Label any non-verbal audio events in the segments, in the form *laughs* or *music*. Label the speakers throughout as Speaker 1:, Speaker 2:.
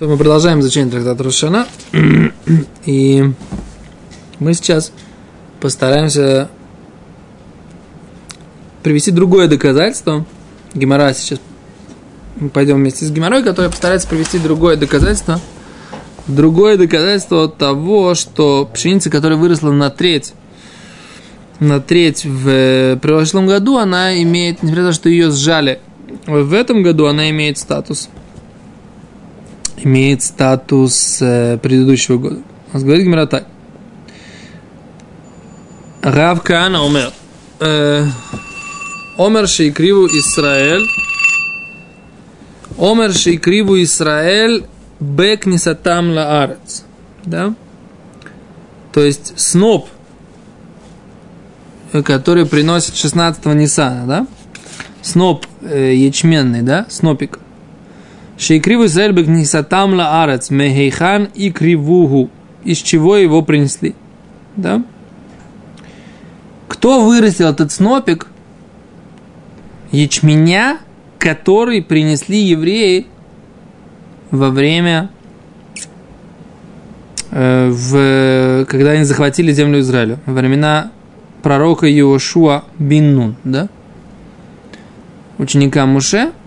Speaker 1: То мы продолжаем изучение трактата Рошана. И мы сейчас постараемся привести другое доказательство. Гемора сейчас мы пойдем вместе с Геморой, который постарается привести другое доказательство. Другое доказательство того, что пшеница, которая выросла на треть, на треть в прошлом году, она имеет, несмотря на то, что ее сжали, в этом году она имеет статус – имеет статус э, предыдущего года. У нас говорит Гимара так. Рав Каана умер. Э, омер Шейкриву Исраэль. Омер Шейкриву Исраэль Бек Нисатам Лаарец. Да? То есть сноп, который приносит 16-го Нисана, да? Сноп э, ячменный, да? Снопик – Шейкриву Израиль бегнисатам ла арец мехейхан и кривугу. Из чего его принесли? Да? Кто вырастил этот снопик? Ячменя, который принесли евреи во время, э, в, когда они захватили землю Израиля, во времена пророка Иошуа Биннун, да? Ученика Муше –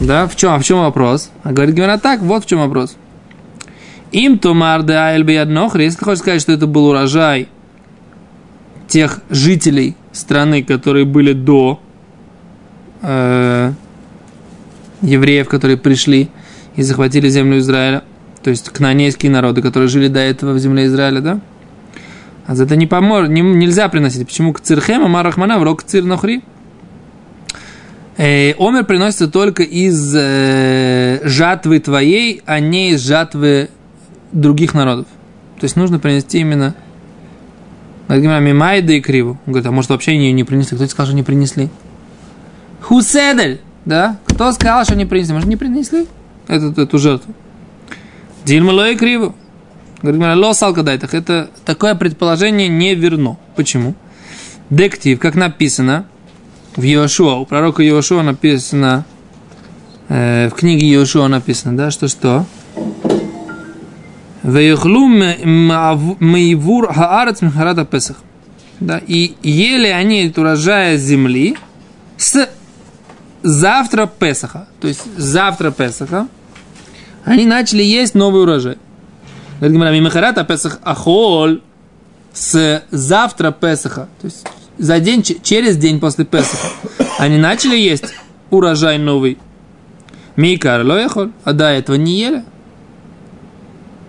Speaker 1: да, в чем, а в чем вопрос? А говорит Гимара так, вот в чем вопрос. Им тумар де айль если ты хочешь сказать, что это был урожай тех жителей страны, которые были до э, евреев, которые пришли и захватили землю Израиля, то есть кнанейские народы, которые жили до этого в земле Израиля, да? А за это не поможет, не, нельзя приносить. Почему к цирхема марахмана в рок цир нохри? Э, омер приносится только из э, жатвы твоей, а не из жатвы других народов. То есть нужно принести именно Мимайда и Криву. Он говорит, а может вообще ее не принесли? Кто сказал, что не принесли? Хуседель, да? Кто сказал, что не принесли? Может, не принесли эту, эту жертву? Дильмало и Криву. Говорит, ло салкадайтах. Это такое предположение не верно. Почему? Дектив, как написано, в Йошуа, у пророка Йошуа написано, э, в книге Йошуа написано, да, что что? Вейхлу мейвур хаарец михарата песах. Да, и ели они урожая земли с завтра Песаха. То есть завтра Песаха они начали есть новый урожай. Говорит, Песах Ахол с завтра Песаха. То есть за день, через день после Песаха, они начали есть урожай новый. Мейкар лояхоль, а до этого не ели.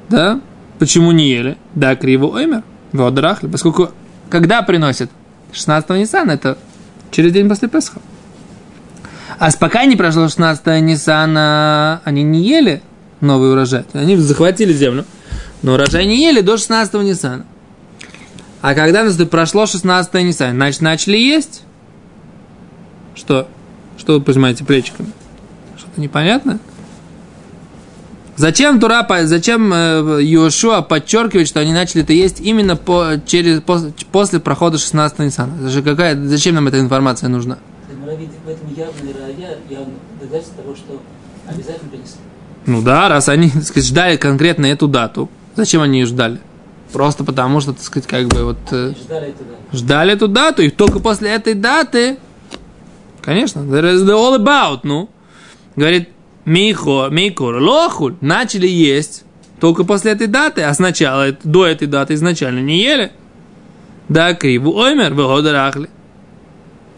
Speaker 1: Да? Почему не ели? Да, криво оймер, водрахли, поскольку когда приносят 16 Ниссана, это через день после Песха. А пока не прошло 16 Ниссана, они не ели новый урожай. Они захватили землю, но урожай не ели до 16 Ниссана. А когда прошло 16 Нисан, значит, начали есть? Что? Что вы пожимаете плечиками? Что-то непонятно? Зачем Тура, зачем э, Йошуа подчеркивает, что они начали это есть именно по, через, после, после прохода 16 Ниссана? Это какая, зачем нам эта информация нужна? Ну да, раз они сказать, ждали конкретно эту дату, зачем они ее ждали? Просто потому что, так сказать, как бы вот... Э, ждали эту дату. Ждали эту дату, и только после этой даты, конечно, there is the all about, ну. Говорит, Михо, Микур, Лохуль, начали есть только после этой даты, а сначала, до этой даты изначально не ели. Да, криву оймер, выхода рахли.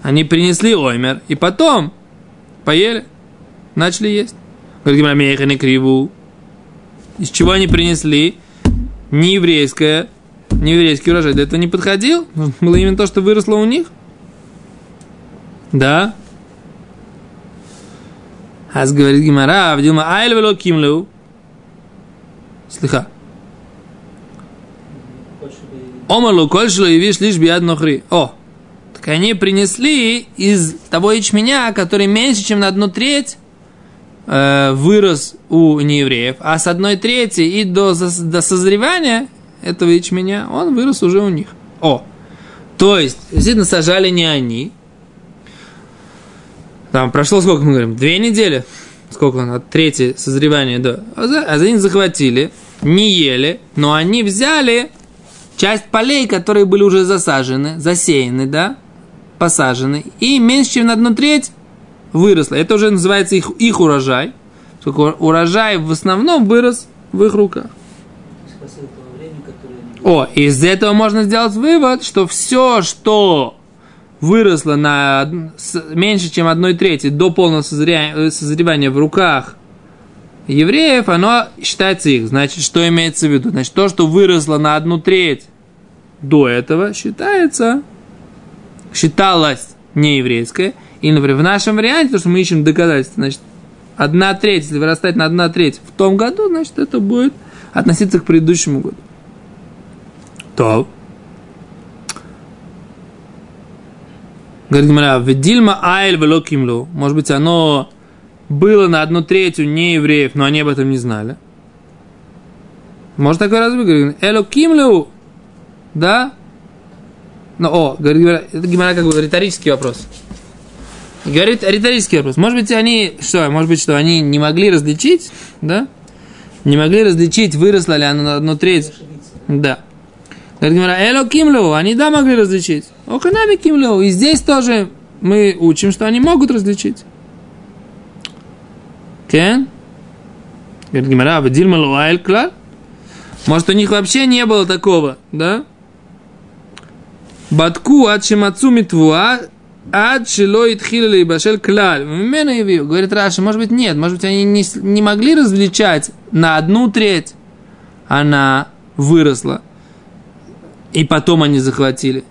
Speaker 1: Они принесли оймер, и потом поели, начали есть. Говорит, Меха не криву. Из чего они принесли? Не еврейское, не еврейский урожай, до этого не подходил? Было именно то, что выросло у них? Да. Аз говорит Гимара, Авдилма Айл вело кимлю. Слыха. Омалу кольшло и вишь лишь биад нохри. О, так они принесли из того ячменя, который меньше, чем на одну треть, э, вырос у неевреев, а с одной трети и до, до созревания этого ячменя он вырос уже у них. О, то есть, действительно, сажали не они. Там прошло сколько мы говорим? Две недели. сколько он, от третье созревание до, а а за них захватили, не ели, но они взяли часть полей, которые были уже засажены, засеяны, да, посажены, и меньше, чем на одну треть выросло. Это уже называется их, их урожай. Сколько урожай в основном вырос в их руках. О, из этого можно сделать вывод, что все, что выросло на меньше, чем одной трети до полного созревания, созревания в руках евреев, оно считается их. Значит, что имеется в виду? Значит, то, что выросло на одну треть до этого, считается, считалось нееврейское. И, например, в нашем варианте, то, что мы ищем доказательства, значит, одна треть, если вырастать на одна треть в том году, значит, это будет относиться к предыдущему году. То. Говорит Гимара, Ведильма Айль Велокимлу. Может быть, оно было на одну третью не евреев, но они об этом не знали. Может такой разве говорит? Элокимлю. Да? Ну, о, говорит, это Гимара как бы риторический вопрос. Говорит риторический вопрос. Может быть, они, что, может быть, что они не могли различить, да? Не могли различить, выросла ли она на одну треть. Да. Говорит Гимара, эло кимлю, они да могли различить. Оханами кимлю. И здесь тоже мы учим, что они могут различить. Кен? Говорит Гимара, вадильма луайль клаль. Может, у них вообще не было такого, да? Батку ад шимацу митвуа, ад шило итхилили и башель клаль. Говорит Раша, может быть, нет. Может быть, они не, не могли различать на одну треть. Она выросла. И потом они захватили.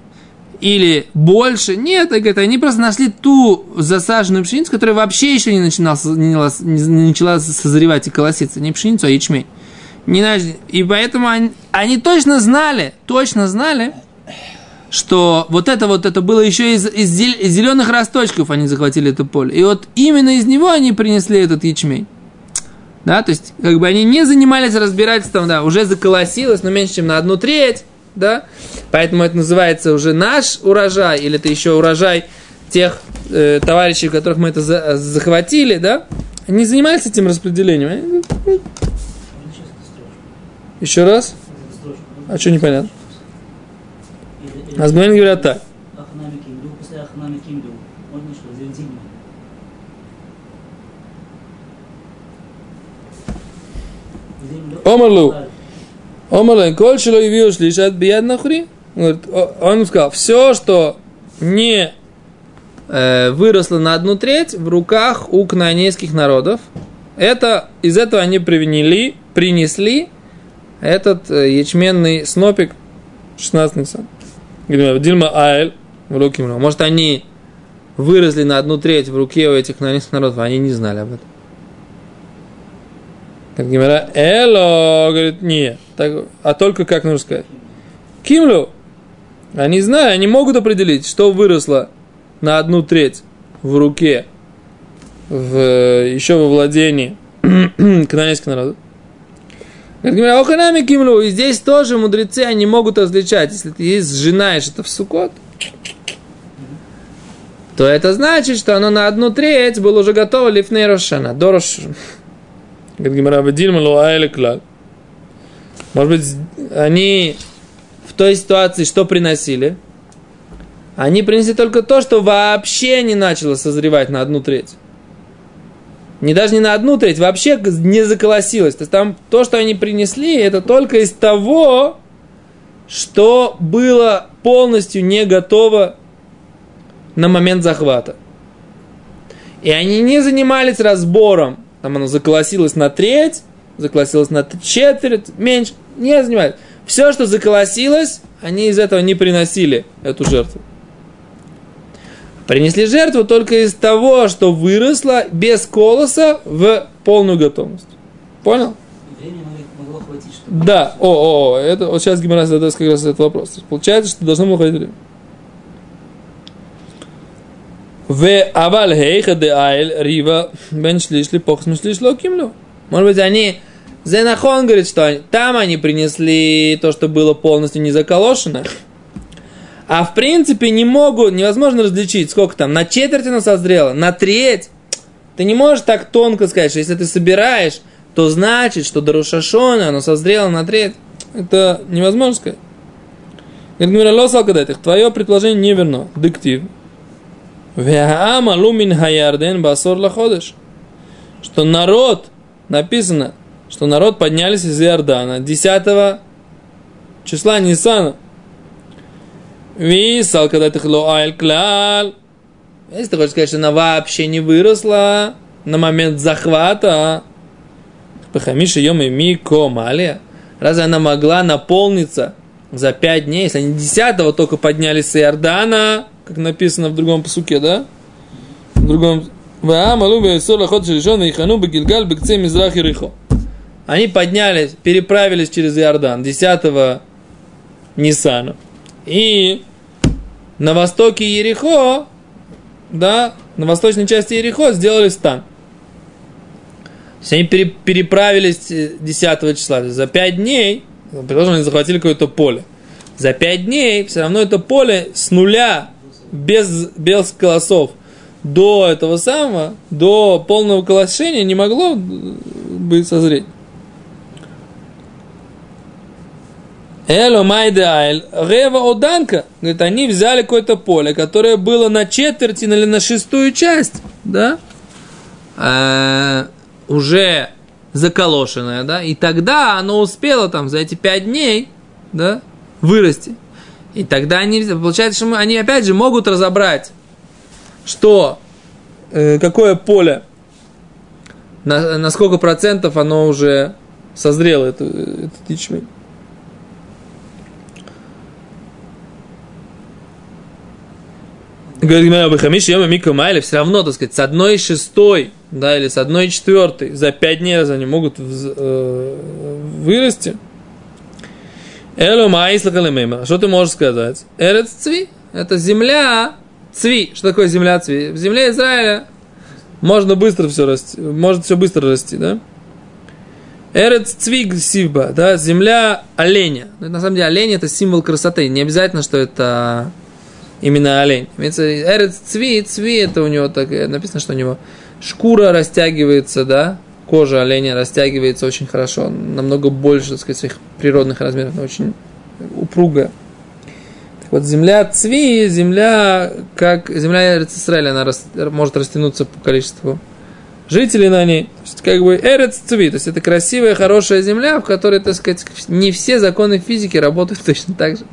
Speaker 1: Или больше. Нет, говорит, они просто нашли ту засаженную пшеницу, которая вообще еще не, начинала, не, не начала созревать и колоситься. Не пшеницу, а ячмень. Не, и поэтому они, они точно знали, точно знали, что вот это вот это было еще из, из, зеленых росточков они захватили это поле. И вот именно из него они принесли этот ячмень. Да, то есть, как бы они не занимались разбирательством, да, уже заколосилось, но меньше, чем на одну треть, да, поэтому это называется уже наш урожай, или это еще урожай тех э, товарищей, которых мы это за, захватили, да, не занимались этим распределением. Еще раз? А что непонятно? Азгуэн говорят так. Омарлу. Омарлу. Коль шело явил шлишат бияд нахури. Он сказал, все, что не э, выросло на одну треть в руках у кнаанейских народов, это, из этого они привнели, принесли этот э, ячменный снопик 16 нисан. Дильма руки Может, они выросли на одну треть в руке у этих народов, а они не знали об этом. Как Гимара, Эло, говорит, не, так, а только как нужно сказать? Кимлю, они знают, они могут определить, что выросло на одну треть в руке, в, еще во владении канонейских народов. Оханами кимлю. И здесь тоже мудрецы, они могут различать. Если ты сжинаешь это в сукот, то это значит, что оно на одну треть было уже готово лифней Рошана, до Рошана. Может быть, они в той ситуации что приносили? Они принесли только то, что вообще не начало созревать на одну треть не даже не на одну треть, вообще не заколосилось. То есть там то, что они принесли, это только из того, что было полностью не готово на момент захвата. И они не занимались разбором. Там оно заколосилось на треть, заколосилось на четверть, меньше. Не занимались. Все, что заколосилось, они из этого не приносили эту жертву. Принесли жертву только из того, что выросло без колоса в полную готовность. Понял? Да, о, о, это вот сейчас Гимара задаст как раз этот вопрос. Получается, что должно было хватить время. В аваль хейха де айл рива бен шлишли пох смышлиш локимлю. Может быть, они Зенахон говорит, что там они принесли то, что было полностью не заколошено. А в принципе не могут, невозможно различить, сколько там, на четверть оно созрело, на треть. Ты не можешь так тонко сказать, что если ты собираешь, то значит, что до Рошашона оно созрело на треть. Это невозможно сказать. Говорит, лосал кадетих, твое предположение не верно. Диктив. Веаама лумин хаярден басор лаходыш. Что народ, написано, что народ поднялись из Иордана 10 числа Нисана. Висал, когда ты айль клал. Если ты хочешь сказать, что она вообще не выросла на момент захвата, Пахамиша Йома Мико Малия, разве она могла наполниться за пять дней, если они десятого только поднялись с Иордана, как написано в другом посуке, да? В другом они поднялись, переправились через Иордан 10 Нисана. И на востоке Ерехо, да, на восточной части Ерехо сделали стан. То есть они переправились 10 числа, за 5 дней, предположим, они захватили какое-то поле. За 5 дней все равно это поле с нуля, без, без колосов, до этого самого, до полного колошения не могло бы созреть. Эло Майдаэль, Рева Оданка. Говорит, они взяли какое-то поле, которое было на четверть или на шестую часть, да, э, уже заколошенное, да, и тогда оно успело там за эти пять дней, да, вырасти. И тогда они, получается, что они опять же могут разобрать, что, э, какое поле, на, на сколько процентов оно уже созрело, это, этот ячмень. Говорит Гимара Бахамиш, Йома Мика Майли, все равно, так сказать, с одной шестой, да, или с одной четвертой, за пять дней они могут э, вырасти. Эло Маисла Калимейма. Что ты можешь сказать? Эрец Цви. Это земля Цви. Что такое земля Цви? В земле Израиля можно быстро все расти, может все быстро расти, да? Эрец Цвиг Сивба, да, земля оленя. На самом деле олень это символ красоты. Не обязательно, что это именно олень. Эрец цви, цви, это у него так написано, что у него шкура растягивается, да, кожа оленя растягивается очень хорошо, намного больше, так сказать, своих природных размеров, но очень упругая. Так вот, земля цви, земля, как земля Эрец Исраиля, она рас, может растянуться по количеству жителей на ней. То есть, как бы Эрец цви, то есть это красивая, хорошая земля, в которой, так сказать, не все законы физики работают *laughs* точно так же.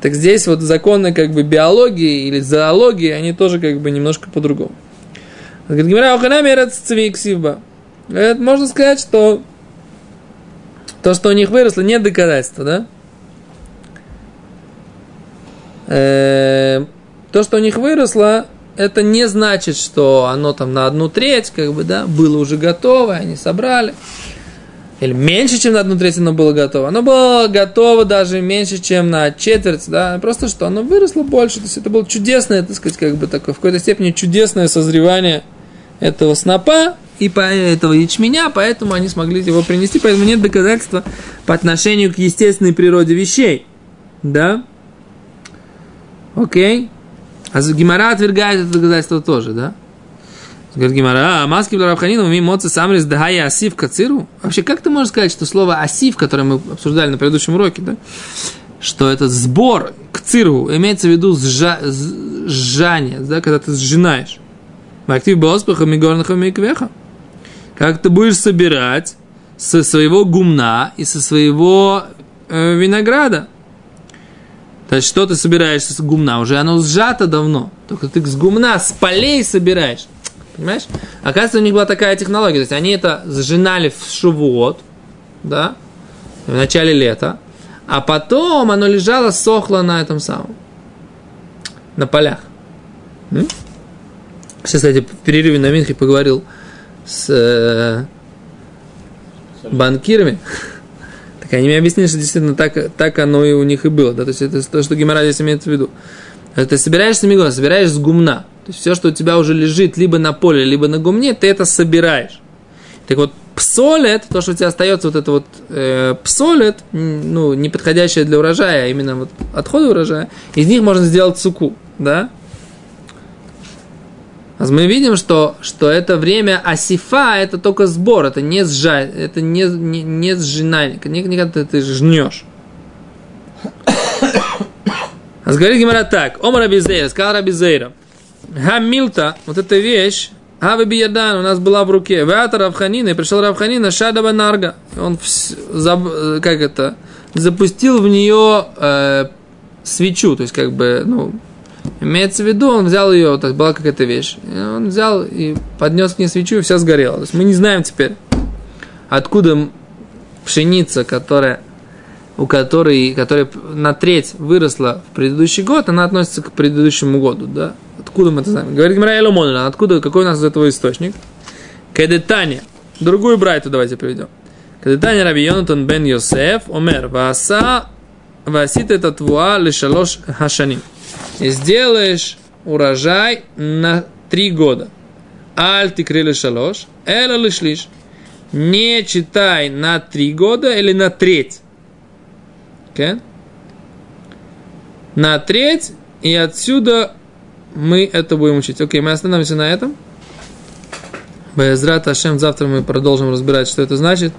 Speaker 1: Так здесь вот законы как бы биологии или зоологии, они тоже как бы немножко по-другому. Говорит, Гимара Это можно сказать, что то, что у них выросло, нет доказательства, да? Э, то, что у них выросло, это не значит, что оно там на одну треть, как бы, да, было уже готово, они собрали или меньше, чем на одну треть оно было готово. Оно было готово даже меньше, чем на четверть, да, просто что оно выросло больше, то есть это было чудесное, так сказать, как бы такое, в какой-то степени чудесное созревание этого снопа и по этого ячменя, поэтому они смогли его принести, поэтому нет доказательства по отношению к естественной природе вещей, да, окей, а Гимара отвергает это доказательство тоже, да, Говорит Гимара, а маски Рабханину ми моцы самрис дагая асив кациру. Вообще, как ты можешь сказать, что слово асив, которое мы обсуждали на предыдущем уроке, да, что это сбор к циру, имеется в виду сжа, сжание, да, когда ты сжинаешь. Актив боспаха мигорнаха миквеха. Как ты будешь собирать со своего гумна и со своего э, винограда. То есть, что ты собираешь с гумна? Уже оно сжато давно. Только ты с гумна, с полей собираешь. Понимаешь? Оказывается, у них была такая технология. То есть они это сжинали в шувуот, да, в начале лета, а потом оно лежало, сохло на этом самом, на полях. М? Сейчас, кстати, в перерыве на Минхе поговорил с э, банкирами. *laughs* Так они мне объяснили, что действительно так, так оно и у них и было. Да? То есть это то, что Гимара здесь имеется в виду. Ты собираешь с собираешь с гумна. То есть все, что у тебя уже лежит либо на поле, либо на гумне, ты это собираешь. Так вот, псолет, то, что у тебя остается вот это вот э, псолет, ну, не подходящее для урожая, а именно вот отходы урожая, из них можно сделать суку, да? мы видим, что, что это время асифа, это только сбор, это не сжать, это не, не, не сжинание, не, не когда ты жнешь. *coughs* А говорит Гимара так, Омар Абизейра, сказал Рабизейра, Хамилта, вот эта вещь, Ави Биядан у нас была в руке. Веата Равханина, и пришел Равханина, Шадаба Нарга. Он, заб, как это, запустил в нее э, свечу, то есть, как бы, ну, имеется в виду, он взял ее, то есть, была какая-то вещь. И он взял и поднес к ней свечу, и все сгорело. То есть, мы не знаем теперь, откуда пшеница, которая у которой, которая на треть выросла в предыдущий год, она относится к предыдущему году, да? Откуда мы это знаем? Говорит Гимара Эломонина, откуда, какой у нас из этого источник? Кедетания. Другую брайту давайте приведем. Кедетания Раби Йонатан бен Йосеф, Омер, Васа, Васит это твуа лишалош хашаним. И сделаешь урожай на три года. Аль тикри лишалош, эла лишлиш. Не читай на три года или на треть. Okay? На треть, и отсюда мы это будем учить. Окей, мы остановимся на этом. Безрат Ашем, завтра мы продолжим разбирать, что это значит.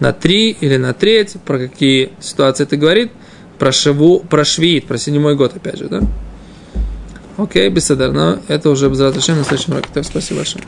Speaker 1: На три или на треть, про какие ситуации это говорит. Про, шеву, про швид, про седьмой год, опять же, да? Окей, okay, беседа. Но это уже Безрат Ашем на следующем уроке. Так, спасибо большое.